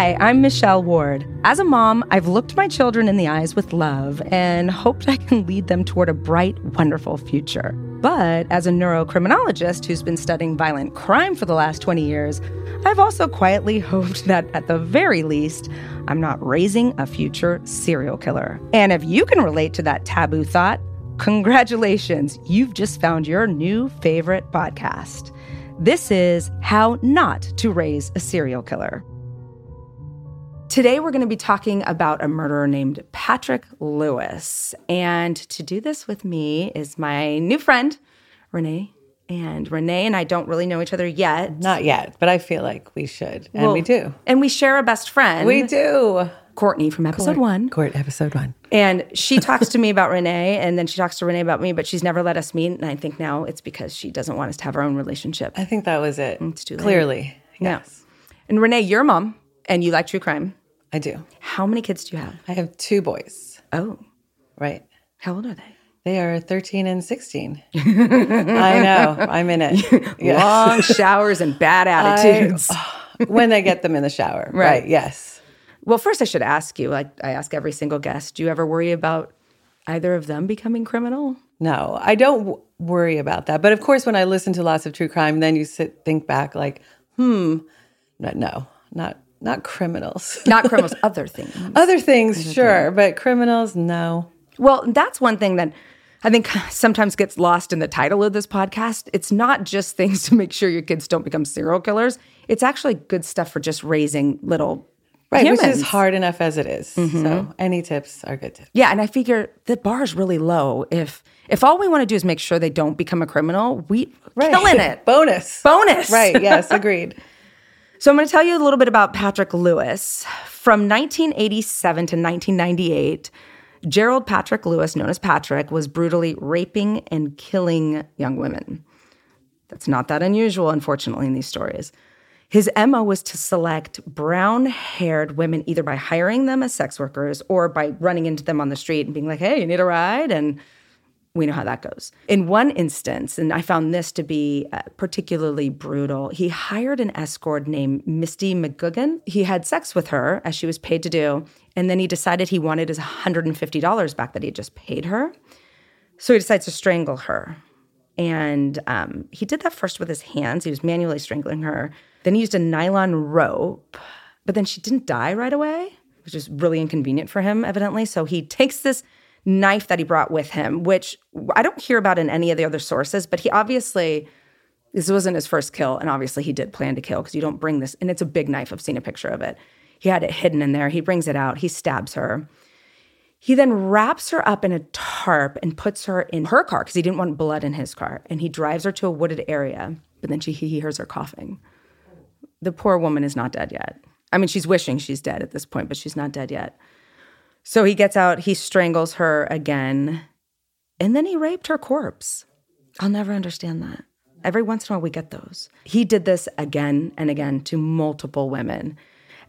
Hi, I'm Michelle Ward. As a mom, I've looked my children in the eyes with love and hoped I can lead them toward a bright, wonderful future. But as a neurocriminologist who's been studying violent crime for the last 20 years, I've also quietly hoped that at the very least, I'm not raising a future serial killer. And if you can relate to that taboo thought, congratulations, you've just found your new favorite podcast. This is How Not to Raise a Serial Killer. Today, we're going to be talking about a murderer named Patrick Lewis. And to do this with me is my new friend, Renee. And Renee and I don't really know each other yet. Not yet, but I feel like we should. And well, we do. And we share a best friend. We do. Courtney from episode Court, one. Court episode one. And she talks to me about Renee, and then she talks to Renee about me, but she's never let us meet. And I think now it's because she doesn't want us to have our own relationship. I think that was it. It's too late. Clearly. Yes. And Renee, you're a mom, and you like true crime. I do. How many kids do you have? I have two boys. Oh. Right. How old are they? They are 13 and 16. I know. I'm in it. Long showers and bad attitudes. I, when they get them in the shower. Right. right. Yes. Well, first I should ask you, like I ask every single guest, do you ever worry about either of them becoming criminal? No, I don't w- worry about that. But of course, when I listen to lots of true crime, then you sit, think back like, hmm, no, not not criminals. not criminals, other things. Other things, other sure, things. but criminals, no. Well, that's one thing that I think sometimes gets lost in the title of this podcast. It's not just things to make sure your kids don't become serial killers. It's actually good stuff for just raising little Right, humans. which is hard enough as it is. Mm-hmm. So any tips are good tips. Yeah, and I figure the bar is really low. If if all we want to do is make sure they don't become a criminal, we right. killing it. Bonus. Bonus. Right. Yes. Agreed. So I'm going to tell you a little bit about Patrick Lewis. From 1987 to 1998, Gerald Patrick Lewis, known as Patrick, was brutally raping and killing young women. That's not that unusual, unfortunately, in these stories. His MO was to select brown haired women either by hiring them as sex workers or by running into them on the street and being like, hey, you need a ride? And we know how that goes. In one instance, and I found this to be uh, particularly brutal, he hired an escort named Misty McGugan. He had sex with her, as she was paid to do, and then he decided he wanted his $150 back that he had just paid her. So he decides to strangle her. And um, he did that first with his hands. He was manually strangling her. Then he used a nylon rope, but then she didn't die right away, which is really inconvenient for him, evidently. So he takes this knife that he brought with him, which I don't hear about in any of the other sources, but he obviously, this wasn't his first kill. And obviously he did plan to kill because you don't bring this, and it's a big knife. I've seen a picture of it. He had it hidden in there. He brings it out, he stabs her. He then wraps her up in a tarp and puts her in her car because he didn't want blood in his car. And he drives her to a wooded area, but then she, he hears her coughing. The poor woman is not dead yet. I mean, she's wishing she's dead at this point, but she's not dead yet. So he gets out, he strangles her again, and then he raped her corpse. I'll never understand that. Every once in a while, we get those. He did this again and again to multiple women.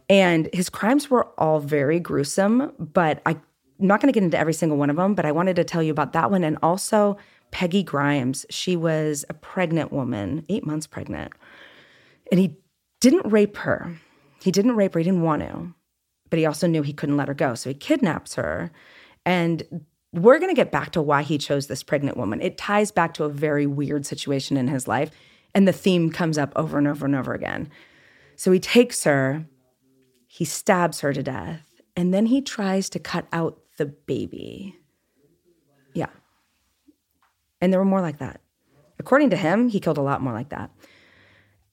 And his crimes were all very gruesome, but I'm not going to get into every single one of them, but I wanted to tell you about that one. And also, Peggy Grimes. She was a pregnant woman, eight months pregnant. And he didn't rape her. He didn't rape her, he didn't want to but he also knew he couldn't let her go. So he kidnaps her. And we're going to get back to why he chose this pregnant woman. It ties back to a very weird situation in his life. And the theme comes up over and over and over again. So he takes her, he stabs her to death, and then he tries to cut out the baby. Yeah. And there were more like that. According to him, he killed a lot more like that.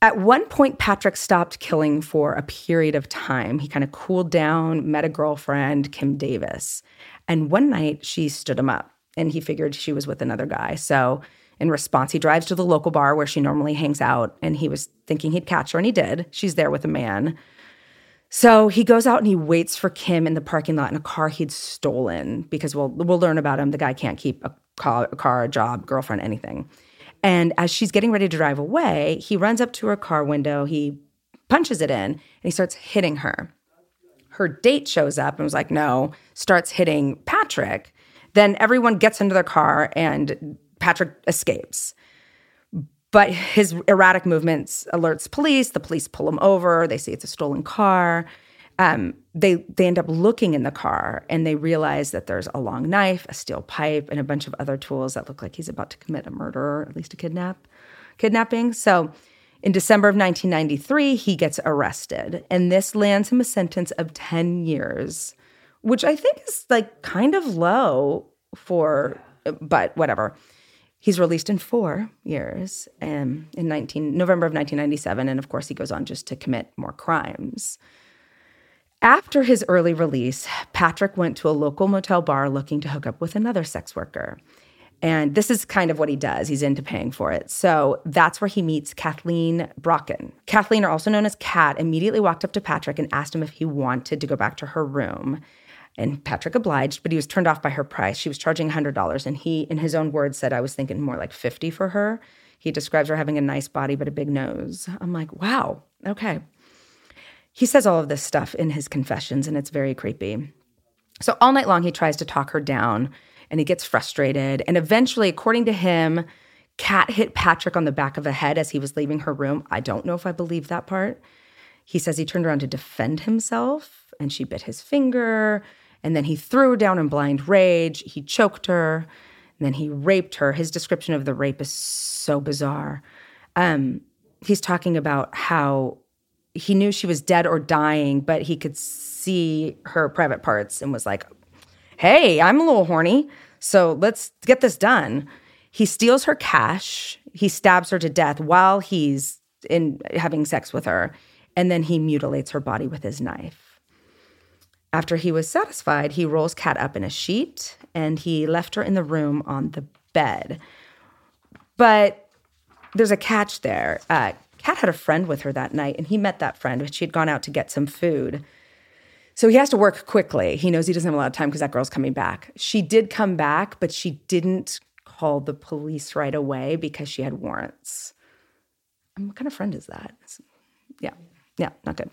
At one point, Patrick stopped killing for a period of time. He kind of cooled down, met a girlfriend, Kim Davis. And one night, she stood him up and he figured she was with another guy. So, in response, he drives to the local bar where she normally hangs out and he was thinking he'd catch her, and he did. She's there with a man. So he goes out and he waits for Kim in the parking lot in a car he'd stolen because we'll we'll learn about him. The guy can't keep a car, a, car, a job, girlfriend, anything. And as she's getting ready to drive away, he runs up to her car window, he punches it in, and he starts hitting her. Her date shows up and was like, no, starts hitting Patrick. Then everyone gets into their car and Patrick escapes. But his erratic movements alerts police. The police pull him over. They see it's a stolen car. Um, they they end up looking in the car and they realize that there's a long knife, a steel pipe, and a bunch of other tools that look like he's about to commit a murder or at least a kidnap, kidnapping. So in December of 1993, he gets arrested, and this lands him a sentence of 10 years, which I think is like kind of low for, but whatever. He's released in four years um, in 19, November of 1997. And of course, he goes on just to commit more crimes. After his early release, Patrick went to a local motel bar looking to hook up with another sex worker. And this is kind of what he does. He's into paying for it. So that's where he meets Kathleen Brocken. Kathleen, also known as Kat, immediately walked up to Patrick and asked him if he wanted to go back to her room. And Patrick obliged, but he was turned off by her price. She was charging $100. And he, in his own words, said, I was thinking more like 50 for her. He describes her having a nice body, but a big nose. I'm like, wow, okay. He says all of this stuff in his confessions, and it's very creepy. So all night long, he tries to talk her down and he gets frustrated. And eventually, according to him, Kat hit Patrick on the back of the head as he was leaving her room. I don't know if I believe that part. He says he turned around to defend himself and she bit his finger. And then he threw her down in blind rage. He choked her. And then he raped her. His description of the rape is so bizarre. Um, he's talking about how he knew she was dead or dying, but he could see her private parts and was like, hey, I'm a little horny, so let's get this done. He steals her cash, he stabs her to death while he's in having sex with her, and then he mutilates her body with his knife. After he was satisfied, he rolls Kat up in a sheet and he left her in the room on the bed. But there's a catch there. Uh, Kat had a friend with her that night, and he met that friend, but she had gone out to get some food. So he has to work quickly. He knows he doesn't have a lot of time because that girl's coming back. She did come back, but she didn't call the police right away because she had warrants. And what kind of friend is that? Yeah, yeah, not good.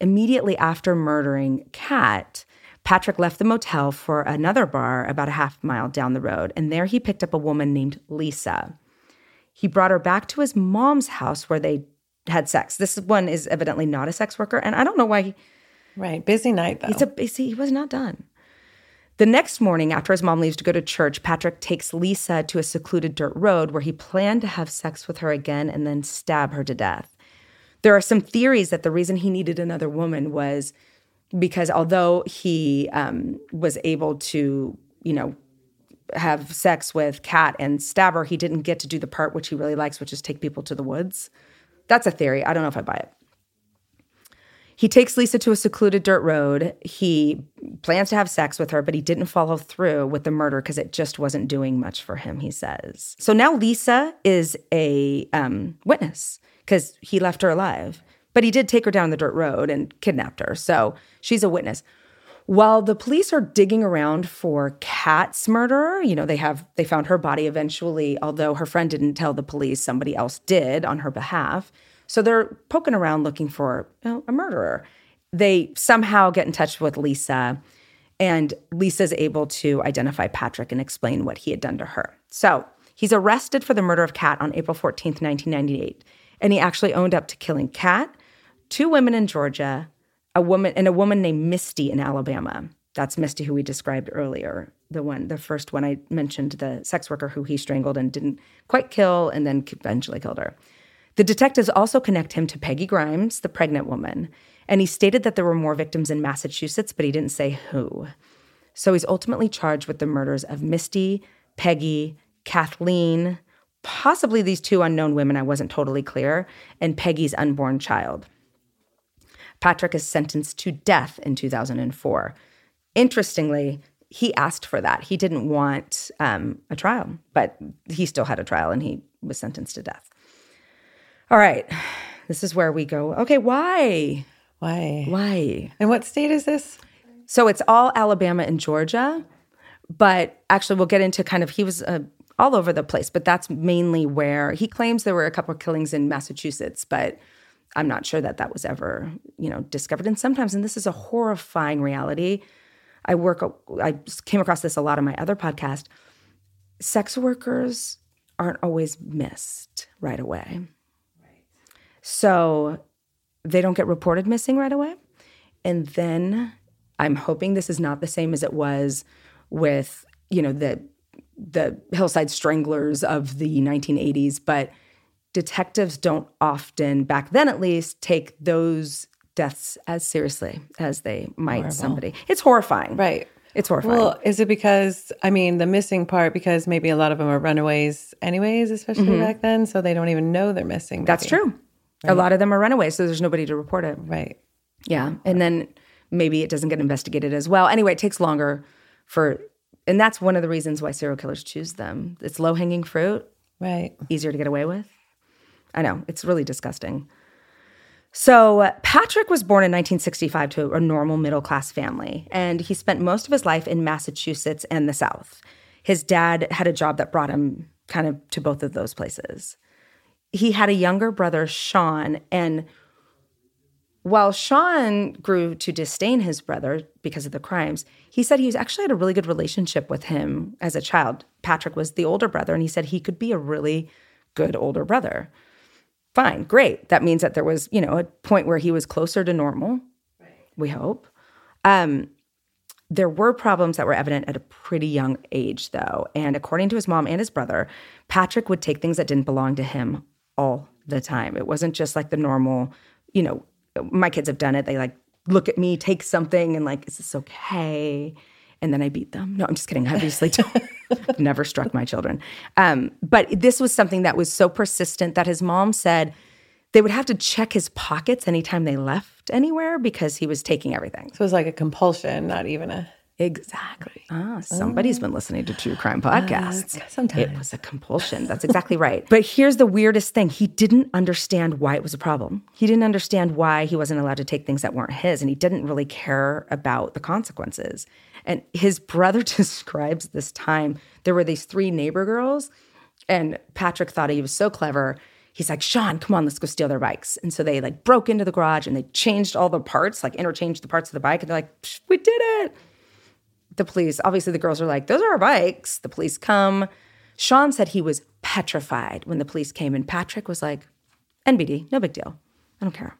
Immediately after murdering Kat, Patrick left the motel for another bar about a half mile down the road, and there he picked up a woman named Lisa. He brought her back to his mom's house where they had sex. This one is evidently not a sex worker, and I don't know why. He, right, busy night though. It's a busy. He was not done. The next morning, after his mom leaves to go to church, Patrick takes Lisa to a secluded dirt road where he planned to have sex with her again and then stab her to death. There are some theories that the reason he needed another woman was because although he um, was able to, you know, have sex with Kat and stab her, he didn't get to do the part which he really likes, which is take people to the woods. That's a theory. I don't know if I buy it. He takes Lisa to a secluded dirt road. He plans to have sex with her, but he didn't follow through with the murder because it just wasn't doing much for him, he says. So now Lisa is a um, witness because he left her alive, but he did take her down the dirt road and kidnapped her. So she's a witness. While the police are digging around for Kat's murderer, you know, they have they found her body eventually, although her friend didn't tell the police, somebody else did on her behalf. So they're poking around looking for you know, a murderer. They somehow get in touch with Lisa, and Lisa's able to identify Patrick and explain what he had done to her. So he's arrested for the murder of Kat on April 14th, 1998. And he actually owned up to killing Kat, two women in Georgia, a woman and a woman named Misty in Alabama. That's Misty who we described earlier. The one, the first one I mentioned, the sex worker who he strangled and didn't quite kill and then eventually killed her. The detectives also connect him to Peggy Grimes, the pregnant woman, and he stated that there were more victims in Massachusetts, but he didn't say who. So he's ultimately charged with the murders of Misty, Peggy, Kathleen, possibly these two unknown women, I wasn't totally clear, and Peggy's unborn child. Patrick is sentenced to death in 2004. Interestingly, he asked for that. He didn't want um, a trial, but he still had a trial and he was sentenced to death. All right. This is where we go. Okay, why? Why? Why? And what state is this? So it's all Alabama and Georgia, but actually, we'll get into kind of, he was uh, all over the place, but that's mainly where he claims there were a couple of killings in Massachusetts, but I'm not sure that that was ever, you know, discovered. And sometimes, and this is a horrifying reality. I work, I came across this a lot on my other podcast. Sex workers aren't always missed right away. Right. So they don't get reported missing right away. And then I'm hoping this is not the same as it was with, you know, the the hillside stranglers of the 1980s, but detectives don't often, back then at least, take those deaths as seriously as they might Horrible. somebody. It's horrifying. Right. It's horrifying. Well, is it because I mean the missing part because maybe a lot of them are runaways anyways, especially mm-hmm. back then, so they don't even know they're missing. Maybe. That's true. Right. A lot of them are runaways, so there's nobody to report it. Right. Yeah, and then maybe it doesn't get investigated as well. Anyway, it takes longer for and that's one of the reasons why serial killers choose them. It's low hanging fruit, right? Easier to get away with. I know it's really disgusting. So, Patrick was born in 1965 to a normal middle class family, and he spent most of his life in Massachusetts and the South. His dad had a job that brought him kind of to both of those places. He had a younger brother, Sean, and while Sean grew to disdain his brother because of the crimes, he said he actually had a really good relationship with him as a child. Patrick was the older brother, and he said he could be a really good older brother. Fine, great. That means that there was, you know, a point where he was closer to normal. Right. We hope. Um, there were problems that were evident at a pretty young age, though. And according to his mom and his brother, Patrick would take things that didn't belong to him all the time. It wasn't just like the normal, you know, my kids have done it. They like look at me, take something, and like, is this okay? And then I beat them. No, I'm just kidding. I obviously never struck my children. Um, but this was something that was so persistent that his mom said they would have to check his pockets anytime they left anywhere because he was taking everything. So it was like a compulsion, not even a Exactly. Ah, somebody's been listening to true crime podcasts. Uh, sometimes. It was a compulsion. That's exactly right. But here's the weirdest thing he didn't understand why it was a problem. He didn't understand why he wasn't allowed to take things that weren't his, and he didn't really care about the consequences. And his brother describes this time there were these three neighbor girls, and Patrick thought he was so clever he's like, Sean, come on, let's go steal their bikes. And so they like broke into the garage and they changed all the parts, like interchanged the parts of the bike. And they're like, we did it the police, obviously, the girls are like, those are our bikes. The police come. Sean said he was petrified when the police came, and Patrick was like, NBD, no big deal. I don't care.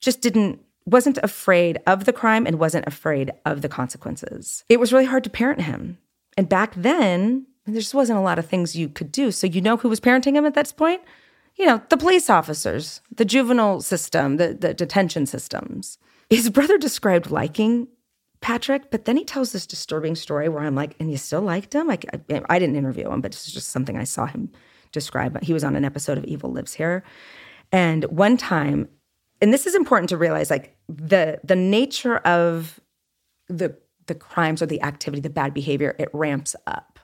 Just didn't, wasn't afraid of the crime and wasn't afraid of the consequences. It was really hard to parent him. And back then, there just wasn't a lot of things you could do. So, you know who was parenting him at that point? You know, the police officers, the juvenile system, the, the detention systems. His brother described liking Patrick, but then he tells this disturbing story where I'm like, and you still liked him? Like, I, I didn't interview him, but it's just something I saw him describe. He was on an episode of Evil Lives Here. And one time, and this is important to realize, like the the nature of the the crimes or the activity, the bad behavior, it ramps up.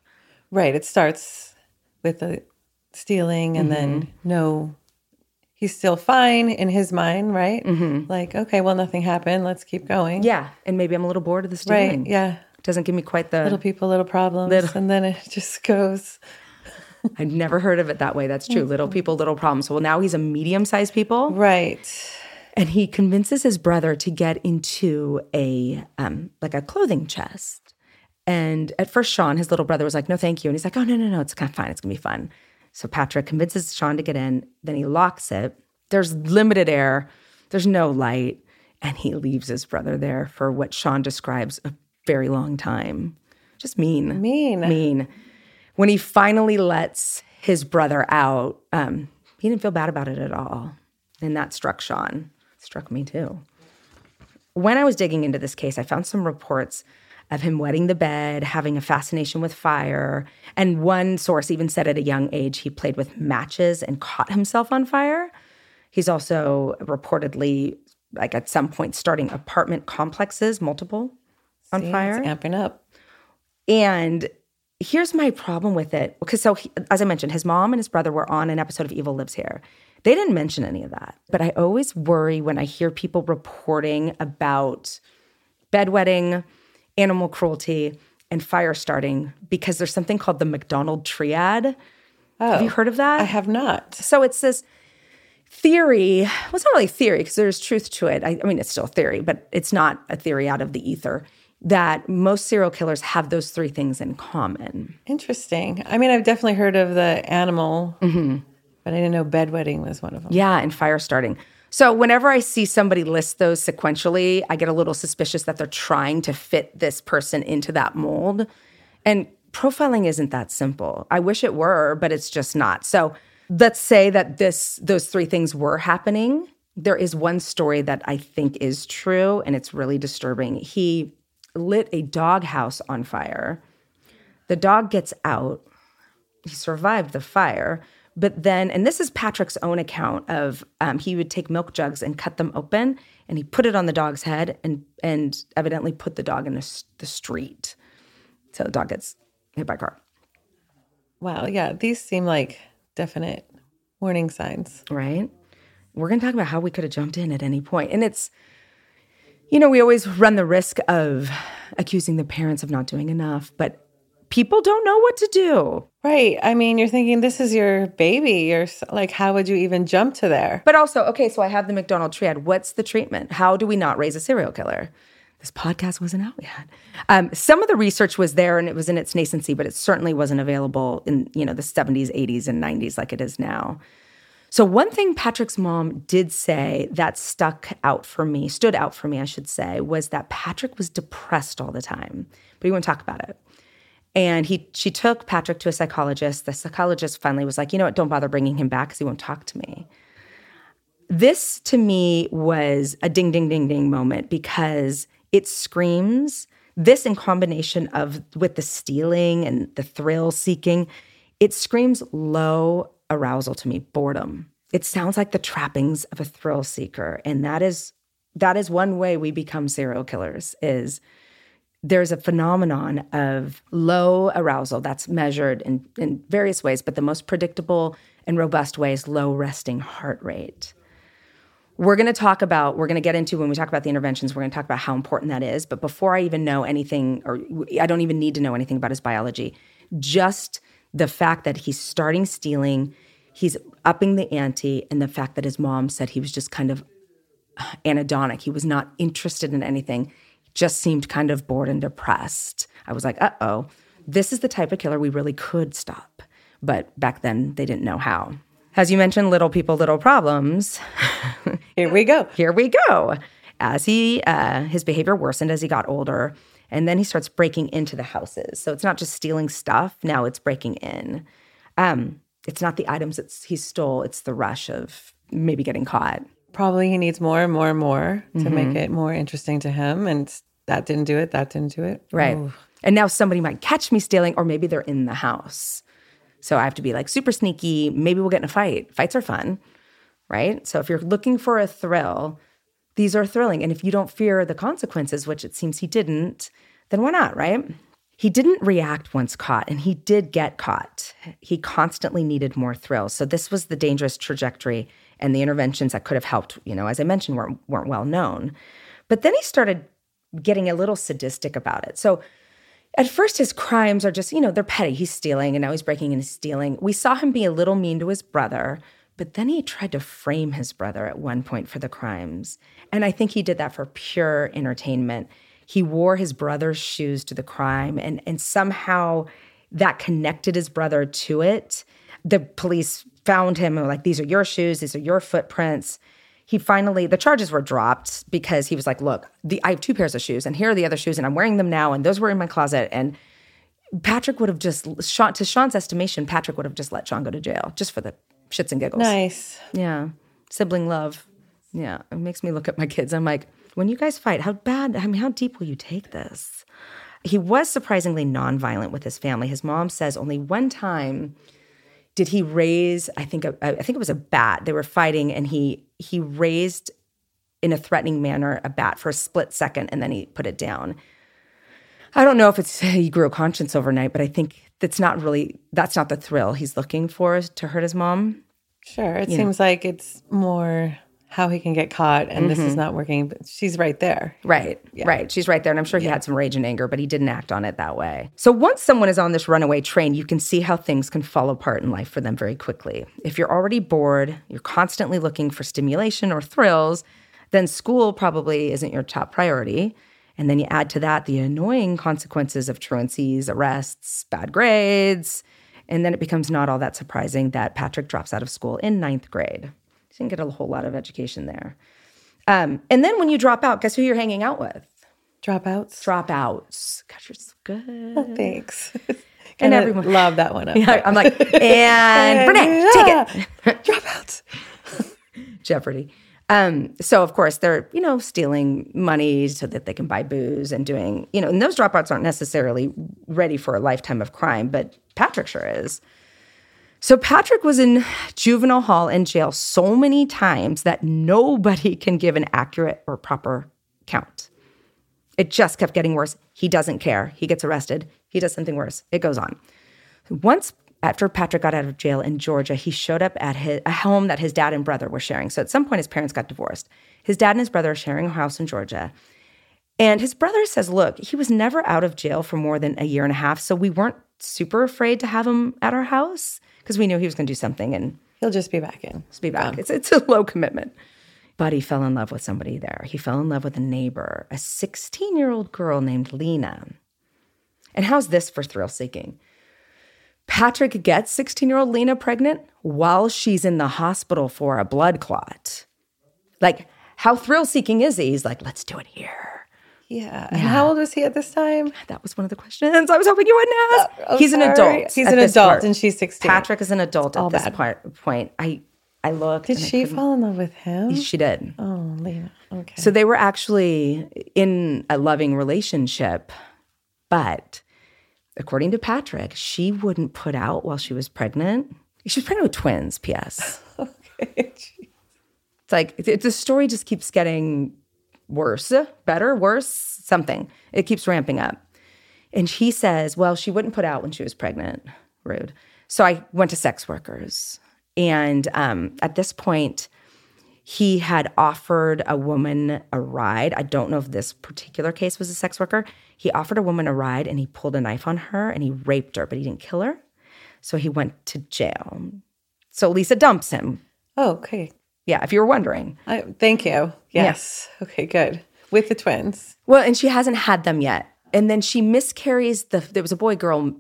Right. It starts with the stealing and mm-hmm. then no he's still fine in his mind, right? Mm-hmm. Like, okay, well, nothing happened. Let's keep going. Yeah, and maybe I'm a little bored of the stealing. Right. Yeah, it doesn't give me quite the little people, little problems, little... and then it just goes. I'd never heard of it that way. That's true. Little people, little problems. Well, now he's a medium-sized people, right? And he convinces his brother to get into a um, like a clothing chest. And at first, Sean, his little brother, was like, "No, thank you." And he's like, "Oh, no, no, no, it's kind of fine. It's gonna be fun." So Patrick convinces Sean to get in, then he locks it. There's limited air, there's no light, and he leaves his brother there for what Sean describes a very long time. Just mean. Mean. Mean. When he finally lets his brother out, um, he didn't feel bad about it at all. And that struck Sean. Struck me too. When I was digging into this case, I found some reports of him wetting the bed, having a fascination with fire. And one source even said at a young age he played with matches and caught himself on fire. He's also reportedly, like at some point, starting apartment complexes, multiple on See, fire. amping up. And here's my problem with it. Because, so he, as I mentioned, his mom and his brother were on an episode of Evil Lives Here. They didn't mention any of that. But I always worry when I hear people reporting about bedwetting, animal cruelty, and fire starting because there's something called the McDonald triad. Oh, have you heard of that? I have not. So it's this theory. Well, it's not really theory because there's truth to it. I, I mean, it's still a theory, but it's not a theory out of the ether that most serial killers have those three things in common. Interesting. I mean, I've definitely heard of the animal, mm-hmm. But I didn't know bedwetting was one of them. Yeah, and fire starting. So whenever I see somebody list those sequentially, I get a little suspicious that they're trying to fit this person into that mold. And profiling isn't that simple. I wish it were, but it's just not. So let's say that this those three things were happening. There is one story that I think is true and it's really disturbing. He lit a doghouse on fire. The dog gets out. He survived the fire, but then, and this is Patrick's own account of um, he would take milk jugs and cut them open, and he put it on the dog's head, and and evidently put the dog in the, the street. So the dog gets hit by a car. Wow. Yeah, these seem like definite warning signs. Right. We're going to talk about how we could have jumped in at any point, and it's you know, we always run the risk of accusing the parents of not doing enough, but people don't know what to do. Right. I mean, you're thinking this is your baby. You're like, how would you even jump to there? But also, okay, so I have the McDonald triad. What's the treatment? How do we not raise a serial killer? This podcast wasn't out yet. Um, some of the research was there and it was in its nascency, but it certainly wasn't available in you know the 70s, 80s, and 90s like it is now. So, one thing Patrick's mom did say that stuck out for me, stood out for me, I should say, was that Patrick was depressed all the time, but he wouldn't talk about it. And he, she took Patrick to a psychologist. The psychologist finally was like, you know what, don't bother bringing him back because he won't talk to me. This to me was a ding, ding, ding, ding moment because it screams this in combination of with the stealing and the thrill seeking, it screams low arousal to me, boredom. It sounds like the trappings of a thrill seeker. And that is that is one way we become serial killers is there's a phenomenon of low arousal that's measured in, in various ways, but the most predictable and robust way is low resting heart rate. We're going to talk about, we're going to get into when we talk about the interventions, we're going to talk about how important that is. But before I even know anything, or I don't even need to know anything about his biology, just the fact that he's starting stealing, he's upping the ante, and the fact that his mom said he was just kind of anhedonic, he was not interested in anything, just seemed kind of bored and depressed. I was like, uh oh, this is the type of killer we really could stop. But back then, they didn't know how. As you mentioned, little people, little problems. Here we go. Here we go. As he, uh, his behavior worsened as he got older, and then he starts breaking into the houses. So it's not just stealing stuff, now it's breaking in. Um, it's not the items that he stole, it's the rush of maybe getting caught. Probably he needs more and more and more to mm-hmm. make it more interesting to him. And that didn't do it, that didn't do it. Right. Ooh. And now somebody might catch me stealing, or maybe they're in the house. So I have to be like super sneaky. Maybe we'll get in a fight. Fights are fun, right? So if you're looking for a thrill, these are thrilling. And if you don't fear the consequences, which it seems he didn't, then why not, right? He didn't react once caught, and he did get caught. He constantly needed more thrills. So this was the dangerous trajectory, and the interventions that could have helped, you know, as I mentioned, weren't, weren't well known. But then he started getting a little sadistic about it. So at first, his crimes are just, you know, they're petty. He's stealing, and now he's breaking and stealing. We saw him be a little mean to his brother, but then he tried to frame his brother at one point for the crimes. And I think he did that for pure entertainment. He wore his brother's shoes to the crime, and, and somehow that connected his brother to it. The police found him and were like, These are your shoes, these are your footprints. He finally, the charges were dropped because he was like, Look, the, I have two pairs of shoes, and here are the other shoes, and I'm wearing them now, and those were in my closet. And Patrick would have just, Sean, to Sean's estimation, Patrick would have just let Sean go to jail just for the shits and giggles. Nice. Yeah. Sibling love. Yeah. It makes me look at my kids. I'm like, when you guys fight, how bad, I mean, how deep will you take this? He was surprisingly nonviolent with his family. His mom says only one time did he raise, I think, a, I think it was a bat. They were fighting and he he raised in a threatening manner a bat for a split second and then he put it down. I don't know if it's he grew a conscience overnight, but I think that's not really that's not the thrill he's looking for to hurt his mom. Sure. It you seems know. like it's more how he can get caught and mm-hmm. this is mm-hmm. not working but she's right there right yeah. right she's right there and i'm sure he yeah. had some rage and anger but he didn't act on it that way so once someone is on this runaway train you can see how things can fall apart in life for them very quickly if you're already bored you're constantly looking for stimulation or thrills then school probably isn't your top priority and then you add to that the annoying consequences of truancies, arrests, bad grades. And then it becomes not all that surprising that Patrick drops out of school in ninth grade. Didn't get a whole lot of education there. Um, and then when you drop out, guess who you're hanging out with? Dropouts. Dropouts. Gosh, you're so good. Oh, thanks. And everyone- love that one. Up Yeah, I'm like, and Renee, take it. Dropouts. Jeopardy. Um, so of course they're, you know, stealing money so that they can buy booze and doing, you know, and those dropouts aren't necessarily ready for a lifetime of crime, but Patrick sure is. So Patrick was in juvenile hall and jail so many times that nobody can give an accurate or proper count. It just kept getting worse. He doesn't care. He gets arrested. He does something worse. It goes on. Once after Patrick got out of jail in Georgia, he showed up at his, a home that his dad and brother were sharing. So at some point, his parents got divorced. His dad and his brother are sharing a house in Georgia. And his brother says, Look, he was never out of jail for more than a year and a half. So we weren't super afraid to have him at our house because we knew he was going to do something and He'll just be back in. Just be back. It's, it's a low commitment. But he fell in love with somebody there. He fell in love with a neighbor, a 16 year old girl named Lena. And how's this for thrill seeking? Patrick gets 16 year old Lena pregnant while she's in the hospital for a blood clot. Like, how thrill seeking is he? He's like, let's do it here. Yeah. And how old was he at this time? That was one of the questions I was hoping you wouldn't ask. Oh, He's an adult. He's an adult part. and she's 16. Patrick is an adult at this bad. part, point. I, I looked. Did she fall in love with him? She did. oh, Lena. Okay. So they were actually in a loving relationship, but according to Patrick, she wouldn't put out while she was pregnant. She was pregnant with twins, P.S. okay. It's like it, the story just keeps getting worse, better, worse, something. It keeps ramping up. And he says, well, she wouldn't put out when she was pregnant. Rude. So I went to sex workers. And um, at this point, he had offered a woman a ride. I don't know if this particular case was a sex worker. He offered a woman a ride and he pulled a knife on her and he raped her, but he didn't kill her. So he went to jail. So Lisa dumps him. Oh, okay. Yeah, if you were wondering. I, thank you. Yes. Okay, good. With the twins. Well, and she hasn't had them yet. And then she miscarries the there was a boy girl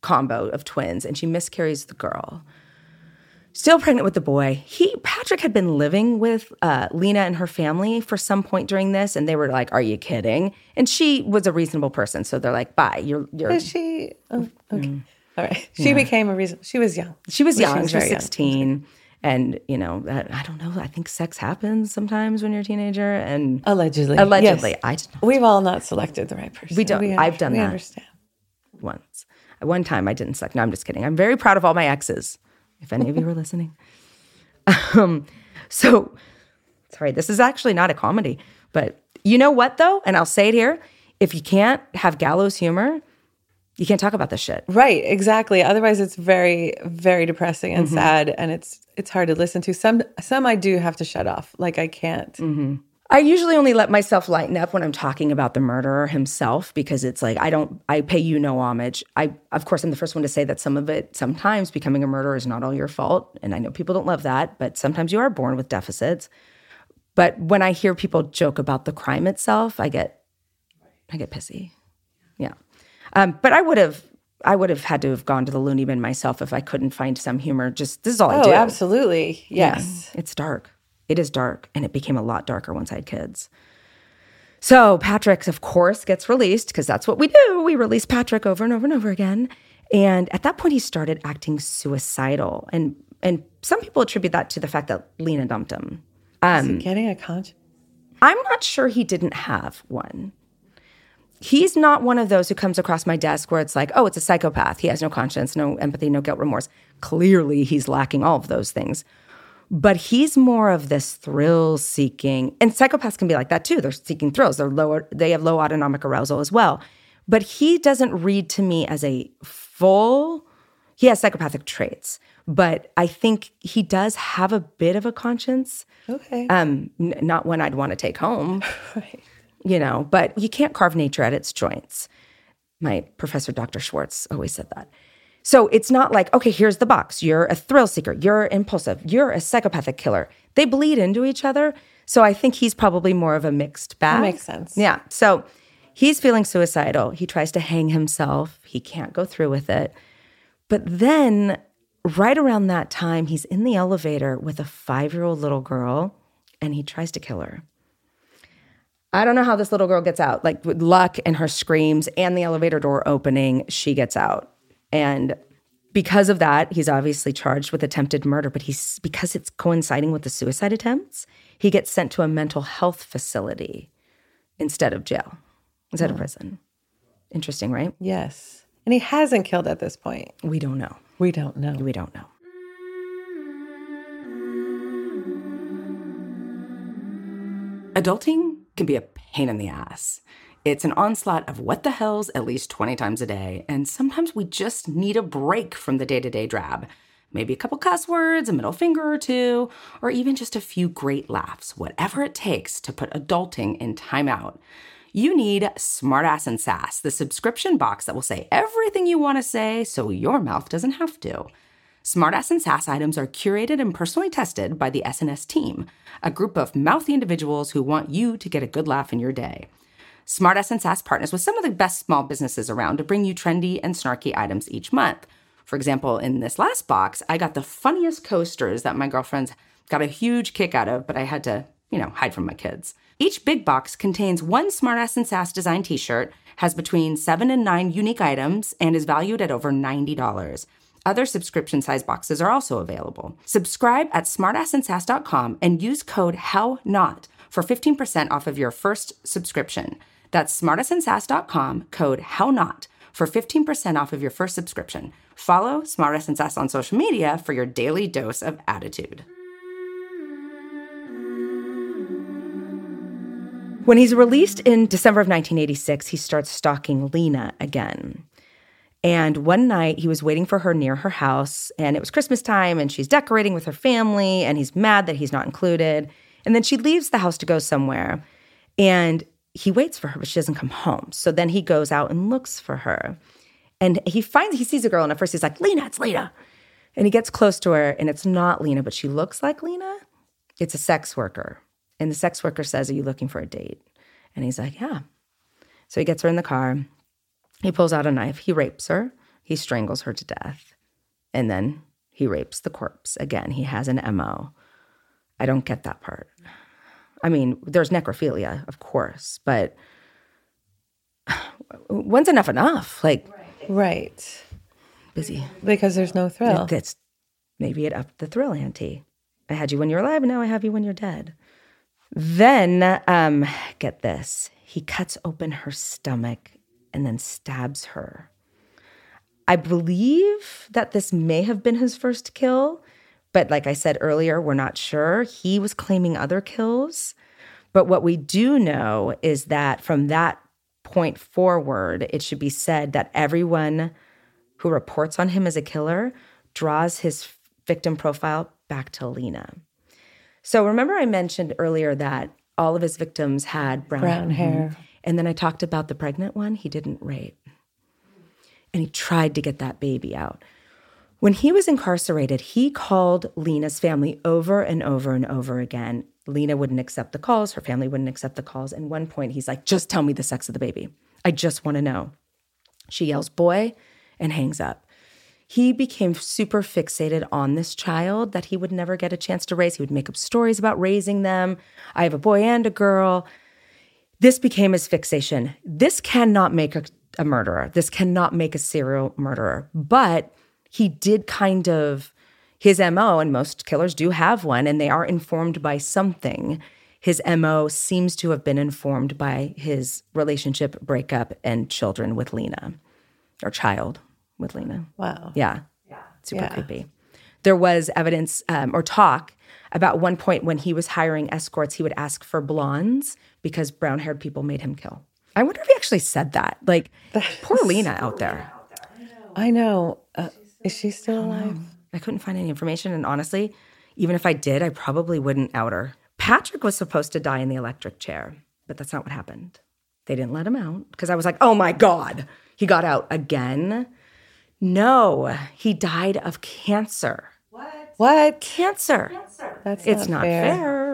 combo of twins and she miscarries the girl. Still pregnant with the boy. He Patrick had been living with uh, Lena and her family for some point during this, and they were like, "Are you kidding?" And she was a reasonable person, so they're like, "Bye, you're you're." Is she? Oh, okay. All right. She became a reason. She was young. She was young. She was very young. 16. And, you know, that, I don't know. I think sex happens sometimes when you're a teenager. And Allegedly. allegedly, Yes. I did not We've all not selected the right person. We don't- under- I've done we that. understand. once. At one time I didn't suck. No, I'm just kidding. I'm very proud of all my exes, if any of you are listening. Um, so, sorry, this is actually not a comedy, but you know what, though? And I'll say it here if you can't have gallows humor, you can't talk about this shit. Right, exactly. Otherwise, it's very, very depressing and Mm-hmm. sad, and it's it's hard to listen to. Some some I do have to shut off. Like I can't. Mm-hmm. I usually only let myself lighten up when I'm talking about the murderer himself because it's like I don't I pay you no homage. I of course I'm the first one to say that some of it sometimes becoming a murderer is not all your fault and I know people don't love that, but sometimes you are born with deficits. But when I hear people joke about the crime itself, I get I get pissy. Yeah. Um, but I would have I would have had to have gone to the loony bin myself if I couldn't find some humor. Just this is all I Oh, do. absolutely. Yeah, Yes. it's dark. It is dark, and it became a lot darker once I had kids. So Patrick, of course, gets released because that's what we do. We release Patrick over and over and over again. And at that point, he started acting suicidal, and and some people attribute that to the fact that Lena dumped him. Getting a conscience. I'm not sure he didn't have one. He's not one of those who comes across my desk where it's like, oh, it's a psychopath. He has no conscience, no empathy, no guilt, remorse. Clearly, he's lacking all of those things. But he's more of this thrill seeking, and psychopaths can be like that too. They're seeking thrills. They're lower, they have low autonomic arousal as well. But he doesn't read to me as a full, he has psychopathic traits, but I think he does have a bit of a conscience Okay. um, n- not one I'd want to take home, right. You know, but you can't carve nature at its joints. My professor, Dr. Schwartz, always said that. So it's not like, okay, here's the box. You're a thrill seeker. You're impulsive. You're a psychopathic killer. They bleed into each other. So I think he's probably more of a mixed bag. That makes sense. Yeah. So he's feeling suicidal. He tries to hang himself. He can't go through with it. But then right around that time, he's in the elevator with a five year old little girl and he tries to kill her. I don't know how this little girl gets out. Like with luck and her screams and the elevator door opening, she gets out. And because of that, he's obviously charged with attempted murder, but he's because it's coinciding with the suicide attempts, he gets sent to a mental health facility instead of jail, instead of prison. Interesting, right? Yes. And he hasn't killed at this point. We don't know. We don't know. We don't know. Adulting can be a pain in the ass. It's an onslaught of what the hells at least 20 times a day, and sometimes we just need a break from the day to day drab. Maybe a couple cuss words, a middle finger or two, or even just a few great laughs, whatever it takes to put adulting in timeout. You need Smartass and Sass, the subscription box that will say everything you want to say so your mouth doesn't have to. Smartass and Sass items are curated and personally tested by the SNS team, a group of mouthy individuals who want you to get a good laugh in your day. Smartass and Sass partners with some of the best small businesses around to bring you trendy and snarky items each month. For example, in this last box, I got the funniest coasters that my girlfriends got a huge kick out of, but I had to, you know, hide from my kids. Each big box contains one Smartass and Sass design t shirt, has between seven and nine unique items, and is valued at over $90. Other subscription size boxes are also available. Subscribe at smartassandsass.com and use code HOWNOT for 15% off of your first subscription. That's smartassandsass.com, code HOWNOT for 15% off of your first subscription. Follow Smartass and Sass on social media for your daily dose of attitude. When he's released in December of 1986, he starts stalking Lena again. And one night he was waiting for her near her house, and it was Christmas time, and she's decorating with her family, and he's mad that he's not included. And then she leaves the house to go somewhere, and he waits for her, but she doesn't come home. So then he goes out and looks for her. And he finds, he sees a girl, and at first he's like, Lena, it's Lena. And he gets close to her, and it's not Lena, but she looks like Lena. It's a sex worker. And the sex worker says, Are you looking for a date? And he's like, Yeah. So he gets her in the car. He pulls out a knife. He rapes her. He strangles her to death. And then he rapes the corpse. Again, he has an MO. I don't get that part. I mean, there's necrophilia, of course, but when's enough enough? Like, Right. busy. Because there's no thrill. That's maybe it upped the thrill ante. I had you when you're alive, and now I have you when you're dead. Then, um, get this. He cuts open her stomach and then stabs her. I believe that this may have been his first kill, but like I said earlier, we're not sure. He was claiming other kills. But what we do know is that from that point forward, it should be said that everyone who reports on him as a killer draws his victim profile back to Lena. So remember, I mentioned earlier that all of his victims had brown, Brown hair. Mhm. And then I talked about the pregnant one he didn't rape. And he tried to get that baby out. When he was incarcerated, he called Lena's family over and over and over again. Lena wouldn't accept the calls, her family wouldn't accept the calls. And one point, he's like, just tell me the sex of the baby. I just want to know. She yells, boy, and hangs up. He became super fixated on this child that he would never get a chance to raise. He would make up stories about raising them. I have a boy and a girl. This became his fixation. This cannot make a, a murderer. This cannot make a serial murderer. But he did kind of his MO, and most killers do have one, and they are informed by something. His MO seems to have been informed by his relationship breakup and children with Lena, or child with Lena. Wow. Yeah. yeah. Super Yeah. creepy. There was evidence um, or talk about one point when he was hiring escorts, he would ask for blondes because brown haired people made him kill. I wonder if he actually said that. Like, poor Lena out there. I know. Uh, is she still alive? I couldn't find any information. And honestly, even if I did, I probably wouldn't out her. Patrick was supposed to die in the electric chair, but that's not what happened. They didn't let him out because I was like, oh my God, he got out again. No, he died of cancer. What? Cancer. That's It's not fair.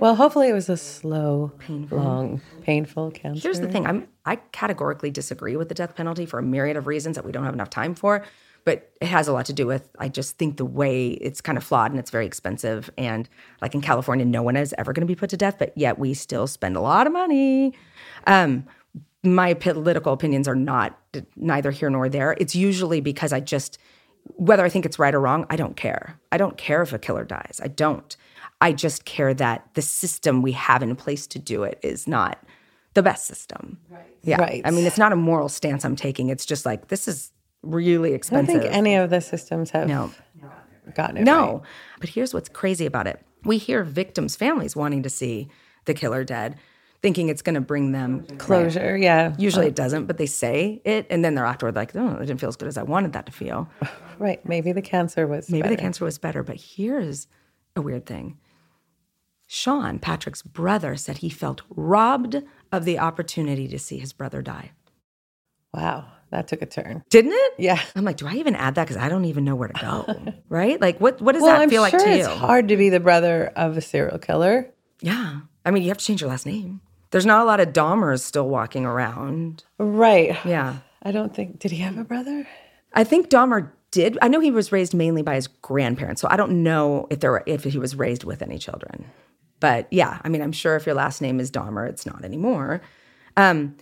Well, hopefully it was a slow, painful. long, painful cancer. Here's the thing I'm I categorically disagree with the death penalty for a myriad of reasons that we don't have enough time for. but it has a lot to do with I just think the way it's kind of flawed and it's very expensive. And like in California, no one is ever going to be put to death, but yet we still spend a lot of money. Um, my political opinions are not neither here nor there. It's usually because I just whether I think it's right or wrong, I don't care. I don't care if a killer dies. I don't. I just care that the system we have in place to do it is not the best system. Right. Yeah. Right. I mean, it's not a moral stance I'm taking. It's just like this is really expensive. I don't think any of the systems have no. gotten it. No. Right. But here's what's crazy about it. We hear victims' families wanting to see the killer dead, thinking it's going to bring them closure. Right. Yeah. Usually it doesn't, but they say it, and then they're afterward like, "Oh, it didn't feel as good as I wanted that to feel." Right. Maybe the cancer was. Maybe better. the cancer was better, but here's a weird thing. Sean, Patrick's brother, said he felt robbed of the opportunity to see his brother die. Wow, that took a turn. Didn't it? Yeah. I'm like, do I even add that? Because I don't even know where to go. right? Like, what, what does well, that I'm feel sure like to it's you? It's hard to be the brother of a serial killer. Yeah. I mean, you have to change your last name. There's not a lot of Dahmers still walking around. Right. Yeah. I don't think, did he have a brother? I think Dahmer did. I know he was raised mainly by his grandparents, so I don't know if there were, if he was raised with any children. But yeah, I mean, I'm sure if your last name is Dahmer, it's not anymore. Um,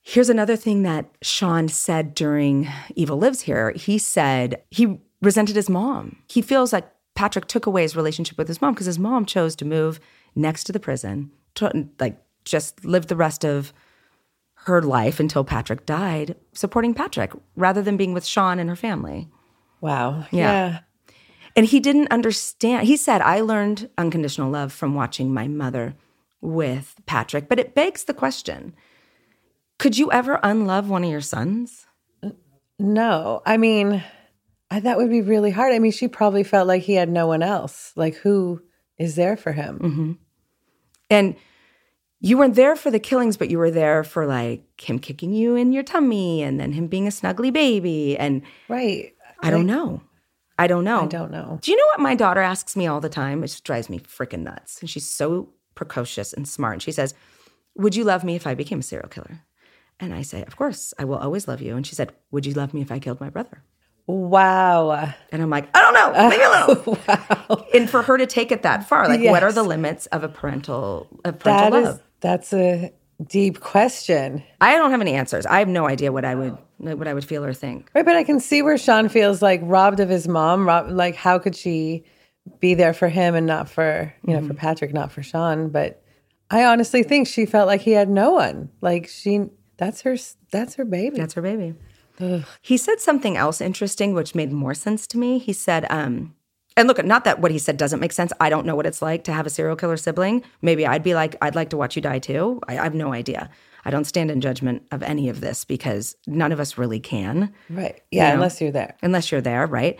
here's another thing that Sean said during Evil Lives Here. He said he resented his mom. He feels like Patrick took away his relationship with his mom because his mom chose to move next to the prison, to, like just live the rest of her life until Patrick died, supporting Patrick rather than being with Sean and her family. Wow. yeah. yeah. And he didn't understand. He said, I learned unconditional love from watching my mother with Patrick. But it begs the question could you ever unlove one of your sons? No. I mean, I, that would be really hard. I mean, she probably felt like he had no one else. Like, who is there for him? Mm-hmm. And you weren't there for the killings, but you were there for like him kicking you in your tummy and then him being a snuggly baby. And right. I don't know. I don't know. I don't know. Do you know what my daughter asks me all the time? It just drives me freaking nuts. And she's so precocious and smart. And she says, Would you love me if I became a serial killer? And I say, Of course, I will always love you. And she said, Would you love me if I killed my brother? Wow. And I'm like, I don't know. Leave me alone. wow. And for her to take it that far, like, yes. what are the limits of a parental, of parental that love? Is, that's a deep question. I don't have any answers. I have no idea what I would what I would feel or think. Right, but I can see where Sean feels like robbed of his mom. Robbed, like, how could she be there for him and not for you know mm-hmm. for Patrick, not for Sean? But I honestly think she felt like he had no one. Like she, that's her. That's her baby. That's her baby. Ugh. He said something else interesting, which made more sense to me. He said, um, and look, not that what he said doesn't make sense. I don't know what it's like to have a serial killer sibling. Maybe I'd be like, I'd like to watch you die too. I, I have no idea. I don't stand in judgment of any of this because none of us really can. Right. Yeah, you know, unless you're there. Unless you're there, right?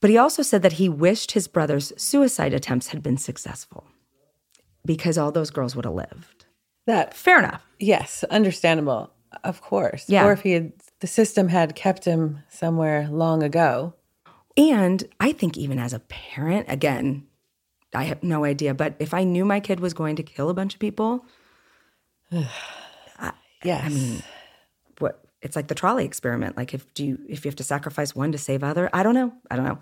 But he also said that he wished his brother's suicide attempts had been successful because all those girls would have lived. That fair enough. Yes, understandable. Of course. Yeah. Or if he had the system had kept him somewhere long ago. And I think even as a parent, again, I have no idea, but if I knew my kid was going to kill a bunch of people, Yes. I mean, what it's like the trolley experiment. Like if do you if you have to sacrifice one to save other, I don't know. I don't know.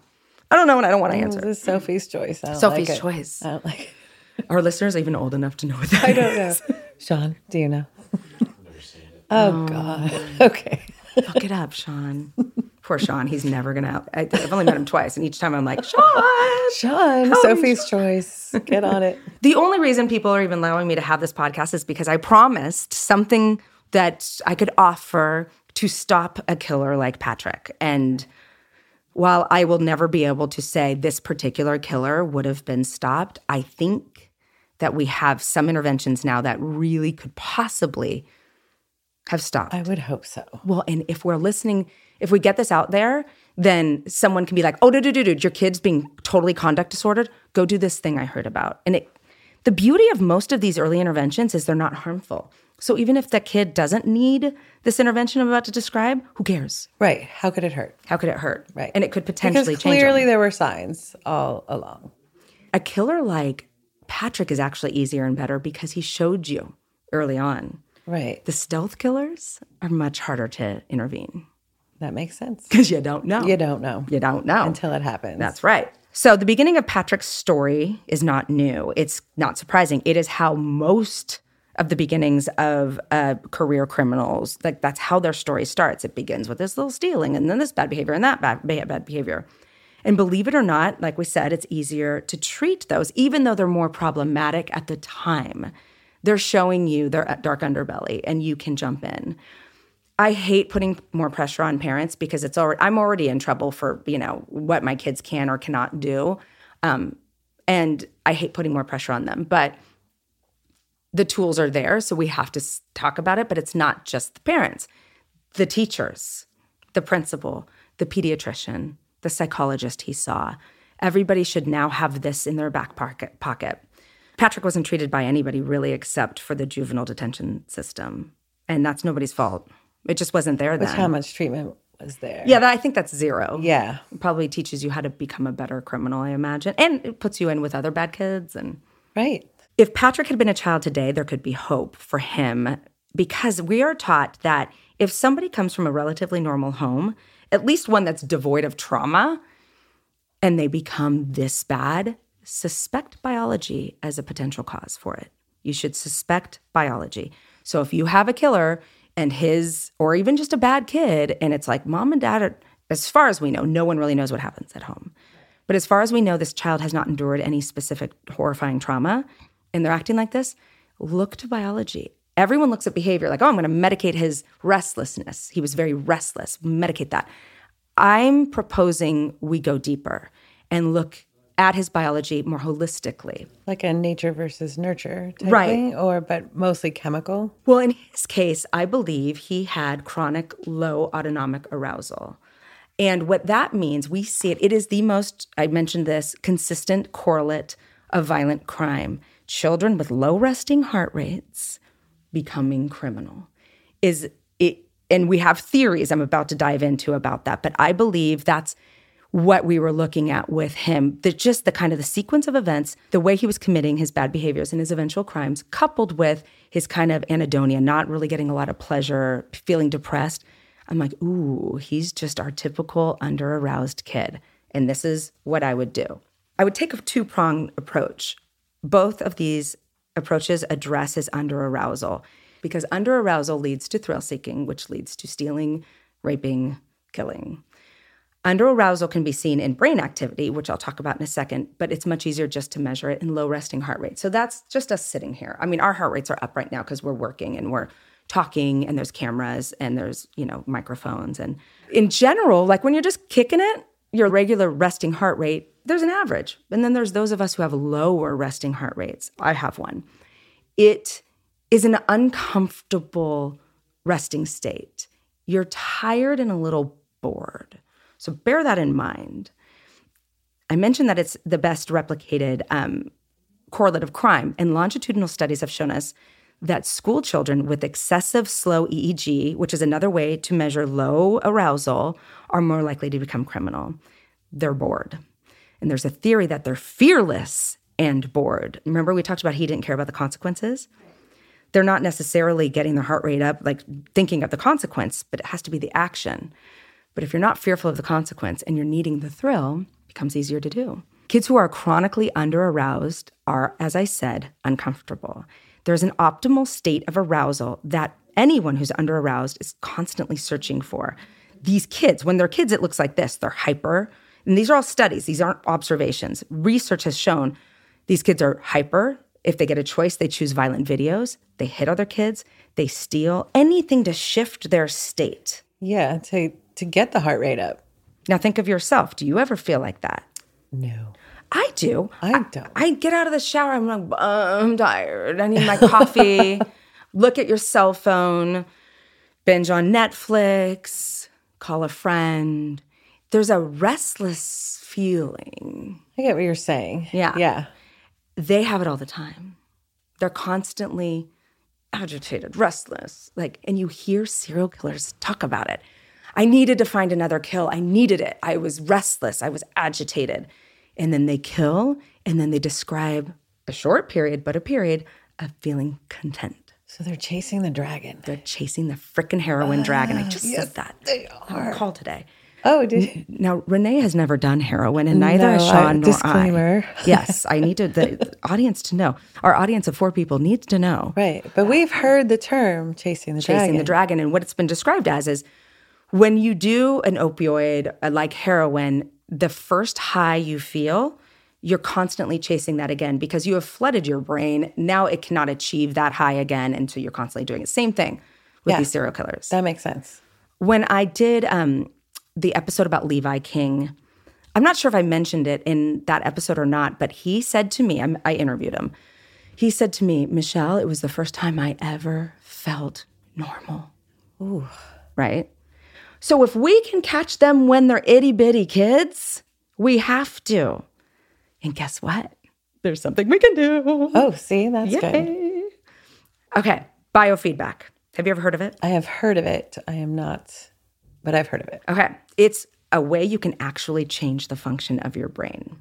I don't know and I don't want to answer. This is Sophie's choice. Sophie's like choice. I don't like it. Our listeners are even old enough to know what that I don't is. know. Sean, do you know? Oh, oh, God. Okay. Look it up, Sean. Poor Sean. He's never gonna. I, have only met him twice, and each time I'm like, Sean, Sean, Sophie's choice. Get on it. The only reason people are even allowing me to have this podcast is because I promised something that I could offer to stop a killer like Patrick. And while I will never be able to say this particular killer would have been stopped, I think that we have some interventions now that really could possibly have stopped. I would hope so. Well, and if we're listening, if we get this out there, then someone can be like, "Oh, dude, dude, dude, your kid's being totally conduct disordered. Go do this thing I heard about." And it, the beauty of most of these early interventions is they're not harmful. So even if the kid doesn't need this intervention I'm about to describe, who cares? Right. How could it hurt? How could it hurt? Right. And it could potentially because clearly there were signs all along. A killer like Patrick is actually easier and better because he showed you early on. Right. The stealth killers are much harder to intervene. That makes sense. because you don't know. You don't know You don't know. until it happens. That's right. So the beginning of Patrick's story is not new. It's not surprising. It is how most of the beginnings of uh, career criminals, like that's how their story starts. It begins with this little stealing and then this bad behavior and that bad, bad, bad behavior. And believe it or not, like we said, it's easier to treat those, even though they're more problematic at the time. They're showing you their dark underbelly and you can jump in. I hate putting more pressure on parents because it's already I'm already in trouble for you know what my kids can or cannot do, um, and I hate putting more pressure on them. But the tools are there, so we have to talk about it. But it's not just the parents, the teachers, the principal, the pediatrician, the psychologist he saw. Everybody should now have this in their back pocket. Pocket. Patrick wasn't treated by anybody really except for the juvenile detention system, and that's nobody's fault. It just wasn't there Which then. how much treatment was there? Yeah, that, I think that's zero. Yeah. It probably teaches you how to become a better criminal, I imagine. And it puts you in with other bad kids. And Right. if Patrick had been a child today, there could be hope for him because we are taught that if somebody comes from a relatively normal home, at least one that's devoid of trauma, and they become this bad, suspect biology as a potential cause for it. You should suspect biology. So if you have a killer and his, or even just a bad kid, and it's like mom and dad are, as far as we know, no one really knows what happens at home. But as far as we know, this child has not endured any specific horrifying trauma and they're acting like this, look to biology. Everyone looks at behavior like, oh, I'm going to medicate his restlessness. He was very restless. Medicate that. I'm proposing we go deeper and look at his biology more holistically. Like a nature versus nurture type Right. thing, or but mostly chemical. Well, in his case, I believe he had chronic low autonomic arousal. And what that means, we see it, it is the most, I mentioned this, consistent correlate of violent crime. Children with low resting heart rates becoming criminal is it and we have theories I'm about to dive into about that, but I believe that's what we were looking at with him. The just the kind of the sequence of events, the way he was committing his bad behaviors and his eventual crimes, coupled with his kind of anhedonia, not really getting a lot of pleasure, feeling depressed. I'm like, ooh, he's just our typical under aroused kid. And this is what I would do. I would take a two pronged approach. Both of these approaches address his under arousal because under arousal leads to thrill seeking, which leads to stealing, raping, killing. Under arousal can be seen in brain activity, which I'll talk about in a second, but it's much easier just to measure it in low resting heart rate. So that's just us sitting here. I mean, our heart rates are up right now because we're working and we're talking and there's cameras and there's, you know, microphones. And in general, like when you're just kicking it, your regular resting heart rate, there's an average. And then there's those of us who have lower resting heart rates. I have one. It is an uncomfortable resting state. You're tired and a little bored. So bear that in mind. I mentioned that it's the best replicated um, correlate of crime, and longitudinal studies have shown us that school children with excessive slow EEG, which is another way to measure low arousal, are more likely to become criminal. They're bored. And there's a theory that they're fearless and bored. Remember, we talked about he didn't care about the consequences? They're not necessarily getting their heart rate up, like thinking of the consequence, but it has to be the action. But if you're not fearful of the consequence and you're needing the thrill, it becomes easier to do. Kids who are chronically under aroused are, as I said, uncomfortable. There's an optimal state of arousal that anyone who's under aroused is constantly searching for. These kids, when they're kids, it looks like this they're hyper. And these are all studies, these aren't observations. Research has shown these kids are hyper. If they get a choice, they choose violent videos, they hit other kids, they steal, anything to shift their state. Yeah, to to get the heart rate up. Now think of yourself. Do you ever feel like that? No. I do. I don't. I get out of the shower. I'm like, "Uh, I'm tired. I need my coffee. Look at your cell phone. Binge on Netflix. Call a friend. There's a restless feeling. I get what you're saying. Yeah. Yeah. They have it all the time. They're constantly agitated, restless. Like, and you hear serial killers talk about it. I needed to find another kill. I needed it. I was restless. I was agitated. And then they kill, and then they describe a short period, but a period of feeling content. So they're chasing the dragon. They're chasing the frickin' heroin dragon. I just said that. They on are. call today. Oh, did you? Now, Renee has never done heroin, and neither has No, I- Sean nor disclaimer. I. Yes, I need to, the audience to know. Our audience of four people needs to know. Right. But we've heard the term chasing the chasing dragon. the dragon. And what it's been described as is when you do an opioid uh, like heroin, the first high you feel, you're constantly chasing that again because you have flooded your brain. Now it cannot achieve that high again. And so you're constantly doing it. Same thing with Yeah. these serial killers. That makes sense. when I did um, the episode about Levi King, I'm not sure if I mentioned it in that episode or not, but he said to me, I'm, I interviewed him. He said to me, Michelle, it was the first time I ever felt normal. Ooh. Right? So if we can catch them when they're itty bitty kids, we have to. And guess what? There's something we can do. Oh, see, that's good. Okay, biofeedback. Have you ever heard of it? I have heard of it. I am not, but I've heard of it. Okay. It's a way you can actually change the function of your brain.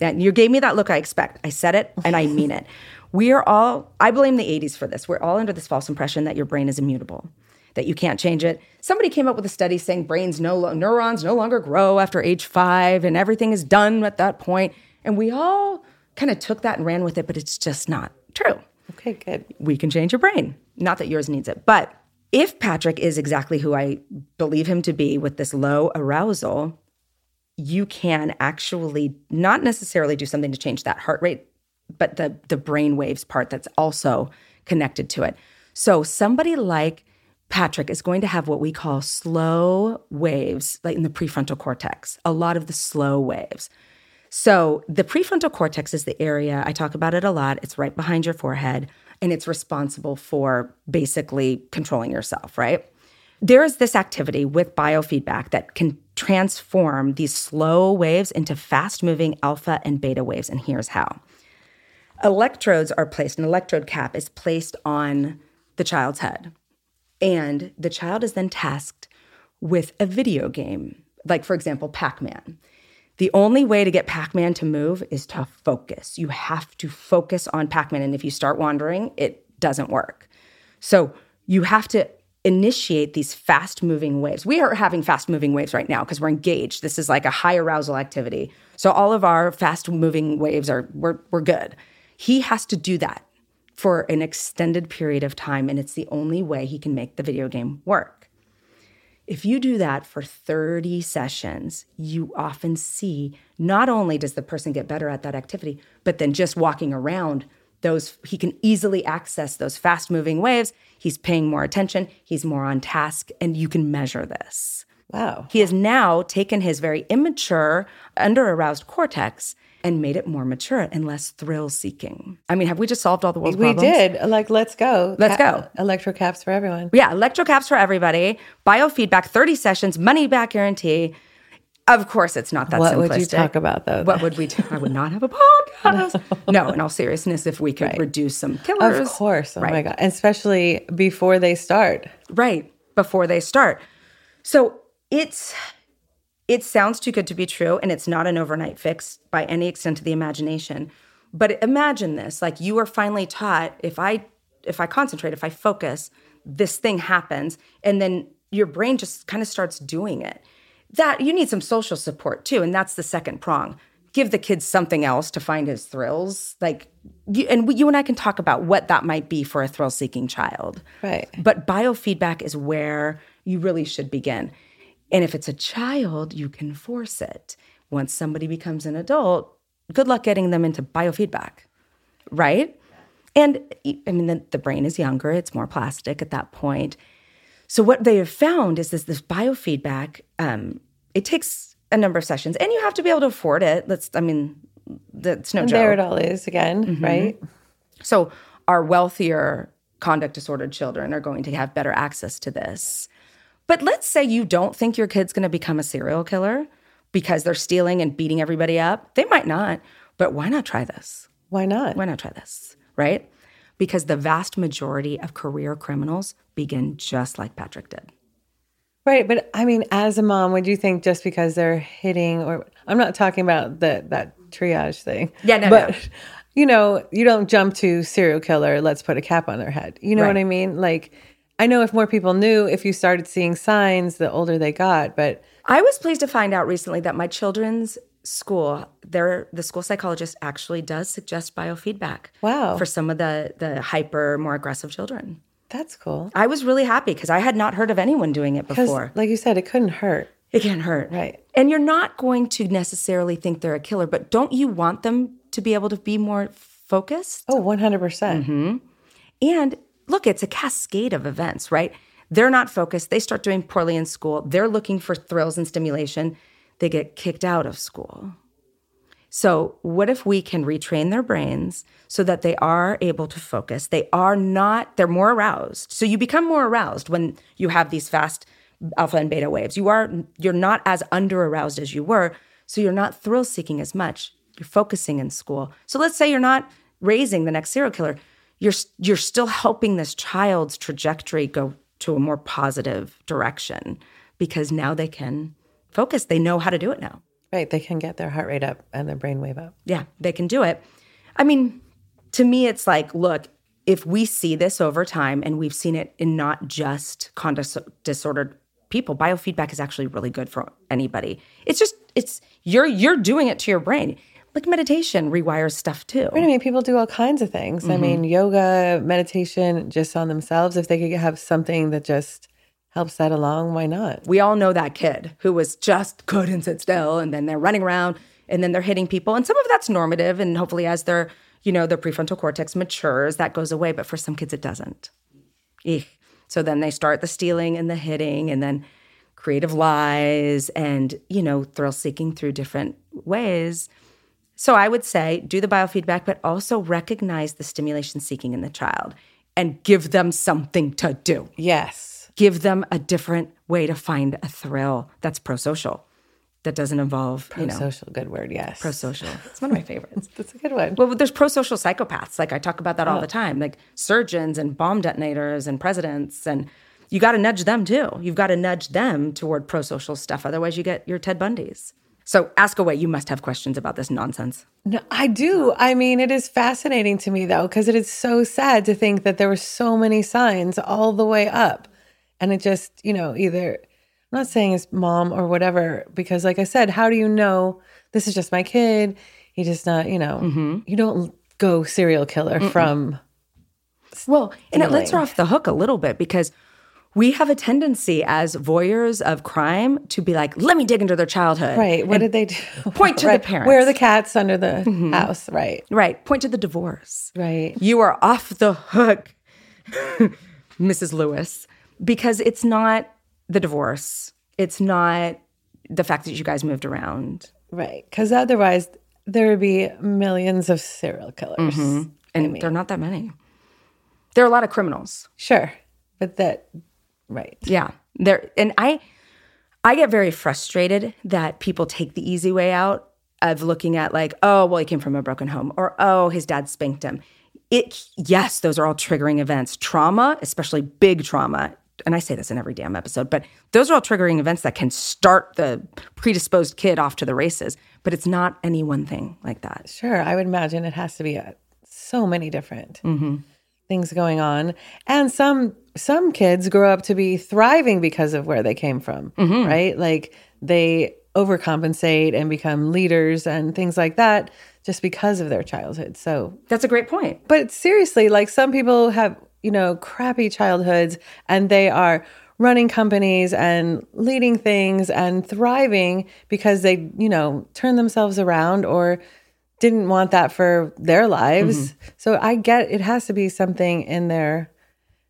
And you gave me that look I expect. I said it and I mean it. We are all, I blame the 80s for this. We're all under this false impression that your brain is immutable, that you can't change it. Somebody came up with a study saying brains no neurons no longer grow after age five and everything is done at that point. And we all kind of took that and ran with it, but it's just not true Okay, good. we can change your brain. Not that yours needs it. But if Patrick is exactly who I believe him to be with this low arousal, you can actually not necessarily do something to change that heart rate, but the the brain waves part that's also connected to it. So somebody like Patrick is going to have what we call slow waves, like in the prefrontal cortex, a lot of the slow waves. So, the prefrontal cortex is the area, I talk about it a lot. It's right behind your forehead, and it's responsible for basically controlling yourself, right? There is this activity with biofeedback that can transform these slow waves into fast moving alpha and beta waves. And here's how electrodes are placed, an electrode cap is placed on the child's head. And the child is then tasked with a video game, like, for example, Pac Man. The only way to get Pac Man to move is to focus. You have to focus on Pac Man. And if you start wandering, it doesn't work. So you have to initiate these fast moving waves. We are having fast moving waves right now because we're engaged. This is like a high arousal activity. So all of our fast moving waves are we're we're good. He has to do that for an extended period of time and it's the only way he can make the video game work. If you do that for 30 sessions, you often see not only does the person get better at that activity, but then just walking around those he can easily access those fast moving waves. He's paying more attention, he's more on task and you can measure this. Wow. He has now taken his very immature, under aroused cortex and made it more mature and less thrill seeking. I mean, have we just solved all the world's We problems? We did. Like, let's go. Let's go. Electro caps for everyone. Yeah, electrocaps for everybody, biofeedback, 30 sessions, money back guarantee. Of course, it's not that What simplistic. would you talk about, though? What would we do? I would not have a podcast. no. in all seriousness, if we could reduce some killers. Of course. Oh my Right. God. And especially before they start. Right, before they start. So it's it sounds too good to be true and it's not an overnight fix by any extent of the imagination. But imagine this, like you are finally taught if I if I concentrate, if I focus, this thing happens and then your brain just kind of starts doing it. That you need some social support too and that's the second prong. Give the kid something else to find his thrills. Like you, and we, you and I can talk about what that might be for a thrill-seeking child. Right. But biofeedback is where you really should begin. And if it's a child, you can force it. Once somebody becomes an adult, good luck getting them into biofeedback, right? And I mean, the, the brain is younger, it's more plastic at that point. So, what they have found is this, this biofeedback, um, it takes a number of sessions and you have to be able to afford it. Let's, I mean, that's no And joke. there it all is again, Mm-hmm. right? So, our wealthier conduct disordered children are going to have better access to this. But let's say you don't think your kid's going to become a serial killer because they're stealing and beating everybody up. They might not, but why not try this? Why not? Why not try this? Right? Because the vast majority of career criminals begin just like Patrick did. Right, but I mean, as a mom, would you think just because they're hitting, or I'm not talking about the that triage thing. Yeah, no, but no. you know, you don't jump to serial killer, let's put a cap on their head. You know what I mean? Like, I know if more people knew, if you started seeing signs, the older they got, but I was pleased to find out recently that my children's school, their the school psychologist actually does suggest biofeedback. Wow. For some of the the hyper, more aggressive children. that's cool. I was really happy because I had not heard of anyone doing it before. like you said, it couldn't hurt. It can't hurt. Right. And you're not going to necessarily think they're a killer, but don't you want them to be able to be more focused? Oh, 100%. percent mm-hmm. And look, it's a cascade of events, right? They're not focused. They start doing poorly in school. They're looking for thrills and stimulation. They get kicked out of school. So, what if we can retrain their brains so that they are able to focus? They are not, they're more aroused. So, you become more aroused when you have these fast alpha and beta waves. You are, you're not as under aroused as you were. So, you're not thrill seeking as much. You're focusing in school. So, let's say you're not raising the next serial killer. You're, you're still helping this child's trajectory go to a more positive direction because now they can focus. They know how to do it now. Right. They can get their heart rate up and their brain wave up. Yeah, they can do it. I mean, to me, it's like, look, if we see this over time and we've seen it in not just conduct disordered people, biofeedback is actually really good for anybody. It's just, it's, you're, you're doing it to your brain. Like meditation rewires stuff too. I mean, people do all kinds of things. I mean, mm-hmm. yoga, meditation, just on themselves. If they could have something that just helps that along, why not? we all know that kid who was just couldn't sit still and then they're running around and then they're hitting people and some of that's normative and hopefully as their you know their prefrontal cortex matures that goes away but for some kids it doesn't Eek. so then they start the stealing and the hitting and then creative lies and you know thrill seeking through different ways so i would say do the biofeedback but also recognize the stimulation seeking in the child and give them something to do Yes. give them a different way to find a thrill that's pro-social that doesn't involve you know Social, good word. Yes. pro-social it's one of my favorites That's a good one. well there's pro-social psychopaths like i talk about that all oh. the time like surgeons and bomb detonators and presidents and you got to nudge them too you've got to nudge them toward pro-social stuff otherwise you get your ted bundys so ask away you must have questions about this nonsense No, I do. I mean, it is fascinating to me though, because it is so sad to think that there were so many signs all the way up. And it just, you know, either I'm not saying it's mom or whatever, because like I said, how do you know this is just my kid? He just not, you know, mm-hmm. you don't go serial killer from Well, and it lets her off the hook a little bit because we have a tendency as voyeurs of crime to be like, let me dig into their childhood. right. What did they do? point to the Right. parents. Where are the cats under the mm-hmm. house? Right. Right. Point to the divorce. Right. You are off the hook, Mrs. Lewis, because it's not the divorce. It's not the fact that you guys moved around. Right. Because otherwise, there would be millions of serial killers. Mm-hmm. And there are not that many. There are a lot of criminals. Sure. But that, right. Yeah. There and I I get very frustrated that people take the easy way out of looking at like, oh, well, he came from a broken home, or oh, his dad spanked him. It yes, those are all triggering events. Trauma, especially big trauma, and I say this in every damn episode, but those are all triggering events that can start the predisposed kid off to the races. But it's not any one thing like that. Sure. I would imagine it has to be uh so many different Mm-hmm. Things going on. And some some kids grow up to be thriving because of where they came from, Mm-hmm. right? Like they overcompensate and become leaders and things like that just because of their childhood. So That's a great point. but seriously, like some people have, you know, crappy childhoods and they are running companies and leading things and thriving because they, you know, turn themselves around or didn't want that for their lives. So I get it has to be something in their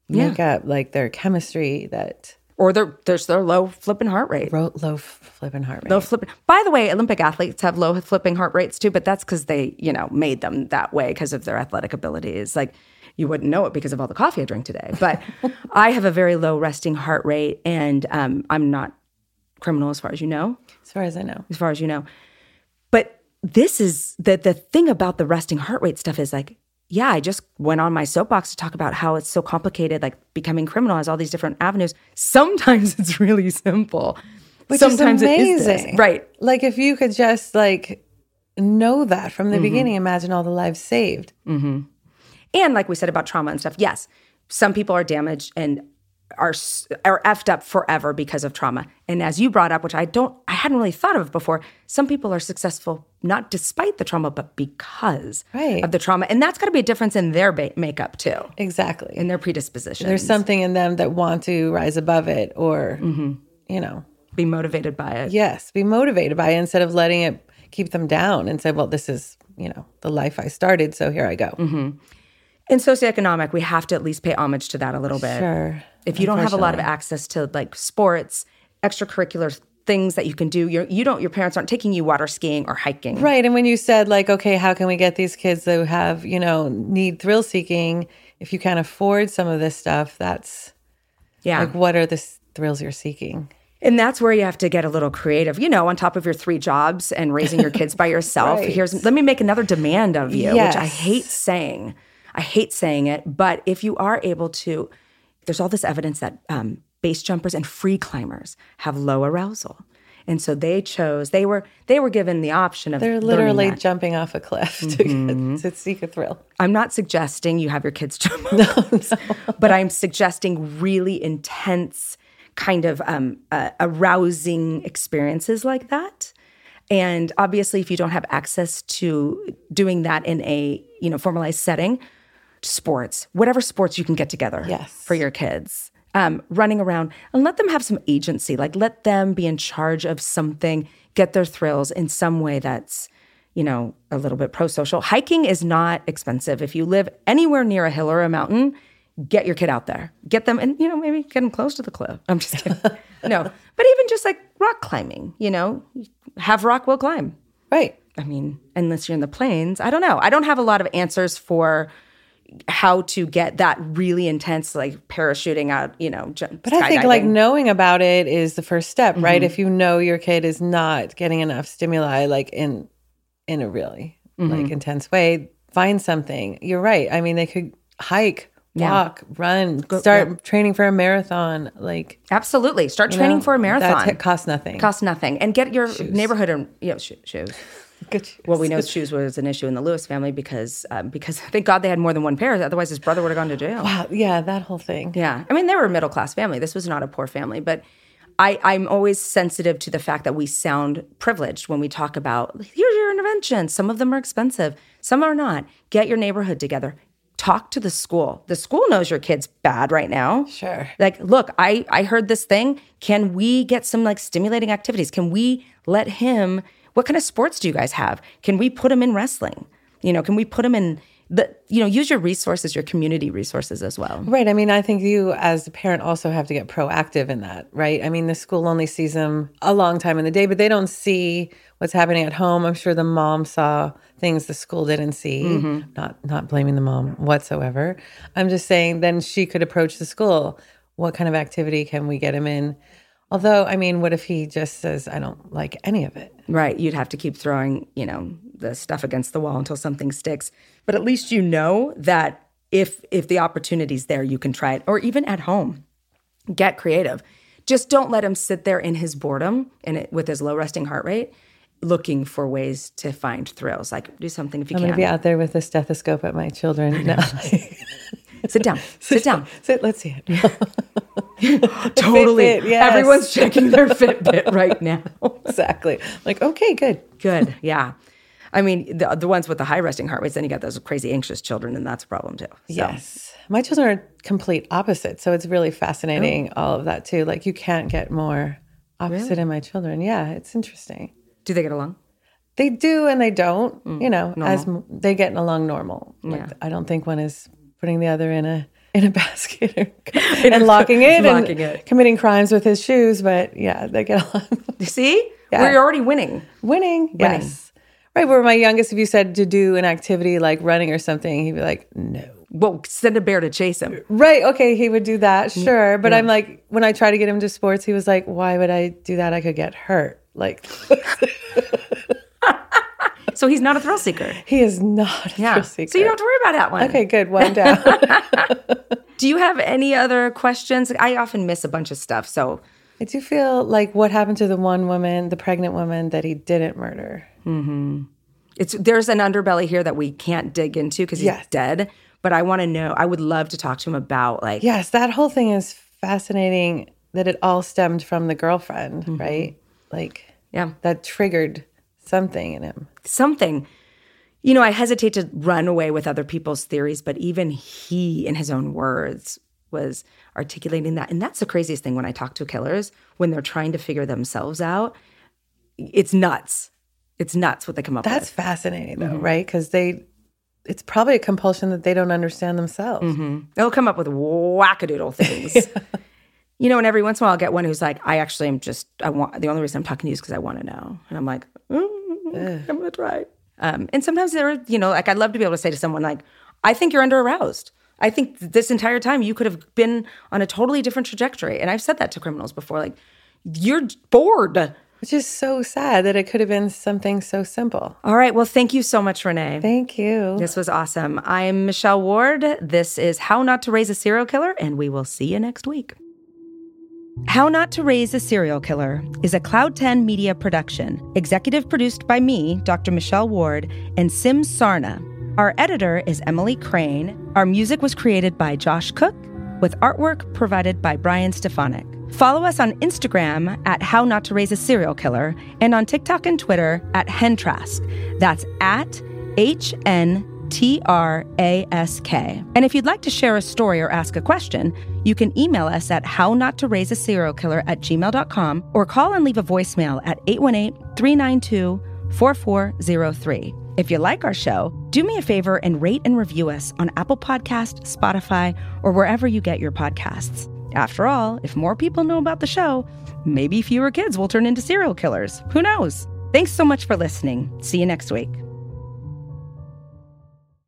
Yeah. makeup, like their chemistry that Or their there's their low flipping heart rate. wrote low flipping heart rate. Low flipping. By the way, Olympic athletes have low flipping heart rates too, but that's because they, you know, made them that way because of their athletic abilities. Like you wouldn't know it because of all the coffee I drink today. But I have a very low resting heart rate, and um, I'm not criminal as far as you know. as far as I know. As far as you know, this is the the thing about the resting heart rate stuff is like. Yeah, I just went on my soapbox to talk about how it's so complicated. Like becoming criminal has all these different avenues. Sometimes it's really simple. Which Sometimes is amazing. is this. Right. Like if you could just like know that from the Mm-hmm. beginning. Imagine all the lives saved. And like we said about trauma and stuff, yes, some people are damaged and are are effed up forever because of trauma. And as you brought up, which I don't, I hadn't really thought of before, some people are successful not despite the trauma, but because Right. of the trauma. And that's got to be a difference in their ba- makeup too, Exactly. in their predisposition. There's something in them that want to rise above it or, Mm-hmm. you know, be motivated by it. yes, be motivated by it instead of letting it keep them down and say, well, this is, you know, the life I started. So here I go. Mm-hmm. In socioeconomic, we have to at least pay homage to that a little bit. Sure. If you don't have a lot of access to like sports, extracurricular things that you can do, you're, you don't, your parents aren't taking you water skiing or hiking. Right. And when you said, like, okay, how can we get these kids that have, you know, need thrill seeking? If you can't afford some of this stuff, that's Yeah. like, what are the s- thrills you're seeking? And that's where you have to get a little creative, you know, on top of your three jobs and raising your kids by yourself. Right. Here's let me make another demand of you, which I hate saying. I hate saying it, but if you are able to, there's all this evidence that um, base jumpers and free climbers have low arousal. And so they chose, they were they were given the option of They're literally jumping off a cliff to, Mm-hmm. get, to seek a thrill. I'm not suggesting you have your kids jump, but I'm suggesting really intense, kind of um, uh, arousing experiences like that. And obviously, if you don't have access to doing that in a you know formalized setting, sports, whatever sports you can get together Yes. for your kids, um, running around and let them have some agency. Like let them be in charge of something, get their thrills in some way that's you know, a little bit pro social. Hiking is not expensive. If you live anywhere near a hill or a mountain, get your kid out there. Get them, and, you know, maybe get them close to the cliff. I'm just kidding. no, but even just like rock climbing, you know, have rock will climb. Right. I mean, unless you're in the plains, I don't know. I don't have a lot of answers for how to get that really intense, like parachuting out, you know, But I think like knowing about it is the first step, Mm-hmm. right? If you know your kid is not getting enough stimuli, like in in a really Mm-hmm. like intense way, find something. You're right. I mean, they could hike, Yeah. walk, run, start training for a marathon. Like absolutely start training know, for a marathon. That costs nothing. Costs nothing, and get your neighborhood and you know, sho- shoes. Good. Well, we know shoes was an issue in the Lewis family because um, because thank God they had more than one pair. Otherwise, his brother would have gone to jail. Wow. Yeah, that whole thing. Yeah, I mean they were a middle class family. This was not a poor family, but I, I'm always sensitive to the fact that we sound privileged when we talk about here's your intervention. Some of them are expensive, some are not. Get your neighborhood together. Talk to the school. The school knows your kid's bad right now. Sure. Like, look, I I heard this thing. Can we get some like stimulating activities? Can we let him? What kind of sports do you guys have? Can we put them in wrestling? You know, can we put them in the? You know, use your resources, your community resources as well. Right. I mean, I think you as a parent also have to get proactive in that, right? I mean, the school only sees them a long time in the day, but they don't see what's happening at home. I'm sure the mom saw things the school didn't see. Mm-hmm. Not not blaming the mom whatsoever. I'm just saying then she could approach the school. What kind of activity can we get him in? Although, I mean, what if he just says, I don't like any of it? Right. You'd have to keep throwing, you know, the stuff against the wall until something sticks. But at least you know that if if the opportunity's there, you can try it. Or even at home. Get creative. Just don't let him sit there in his boredom and it, with his low resting heart rate, looking for ways to find thrills. Like do something if you can. I'm going to be out there with a stethoscope at my children. No. Sit down. Sit down. Sit, let's see it. totally. Fitbit, yes. Everyone's checking their Fitbit right now. exactly. Like, okay, good. Good. Yeah. I mean, the, the ones with the high resting heart rates, then you got those crazy anxious children, and that's a problem too. So, Yes. My children are complete opposite. So it's really fascinating, Oh. all of that too. Like you can't get more opposite in my children. Yeah, it's interesting. Do they get along? They do and they don't, Mm. you know, as they get along normal. Like, I don't think one is putting the other in a in a basket or, and locking it Locking and it. committing crimes with his shoes, but yeah, they get along. You see? Yeah. We're already winning. Winning, yes. Right, where my youngest, if you said to do an activity like running or something, he'd be like, no. Well, send a bear to chase him. Right. Okay. He would do that. Mm, Sure. But I'm like, when I try to get him to sports, he was like, why would I do that? I could get hurt. Like, So he's not a thrill seeker. he is not a Yeah. thrill seeker. So you don't have to worry about that one. Okay. Good. One down. Do you have any other questions? I often miss a bunch of stuff. So I do feel like what happened to the one woman, the pregnant woman that he didn't murder. Hmm. It's there's an underbelly here that we can't dig into because he's Yes. dead. But I want to know. I would love to talk to him about like Yes, that whole thing is fascinating that it all stemmed from the girlfriend, Mm-hmm. right? Like yeah that triggered something in him. something. You know, I hesitate to run away with other people's theories, but even he, in his own words, was articulating that. And that's the craziest thing when I talk to killers when they're trying to figure themselves out. It's nuts. It's nuts what they come up That's with. That's fascinating though, Mm-hmm. right? Because they it's probably a compulsion that they don't understand themselves. Mm-hmm. They'll come up with wackadoodle things. You know, and every once in a while I'll get one who's like, I actually am just, I want, the only reason I'm talking to you is because I want to know. And I'm like, mm, I'm going to try. Um, and sometimes there are, you know, like I'd love to be able to say to someone, like, I think you're under aroused. I think this entire time you could have been on a totally different trajectory. And I've said that to criminals before, like, you're bored. Which is so sad that it could have been something so simple. All right. Well, thank you so much, Renee. Thank you. This was awesome. I'm Michelle Ward. This is How Not to Raise a Serial Killer, and we will see you next week. How Not to Raise a Serial Killer is a Cloud 10 media production, executive produced by me, Dr. Michelle Ward, and Sim Sarna. Our editor is Emily Crane. Our music was created by Josh Cook, with artwork provided by Brian Stefanik. Follow us on Instagram at How Not to Raise a Serial Killer and on TikTok and Twitter at Hentrask. That's at H N T R A S K. And if you'd like to share a story or ask a question, you can email us at how not to raise a serial killer at gmail.com or call and leave a voicemail at 818 392 4403. If you like our show, do me a favor and rate and review us on Apple Podcast, Spotify, or wherever you get your podcasts. After all, if more people know about the show, maybe fewer kids will turn into serial killers. Who knows? Thanks so much for listening. See you next week.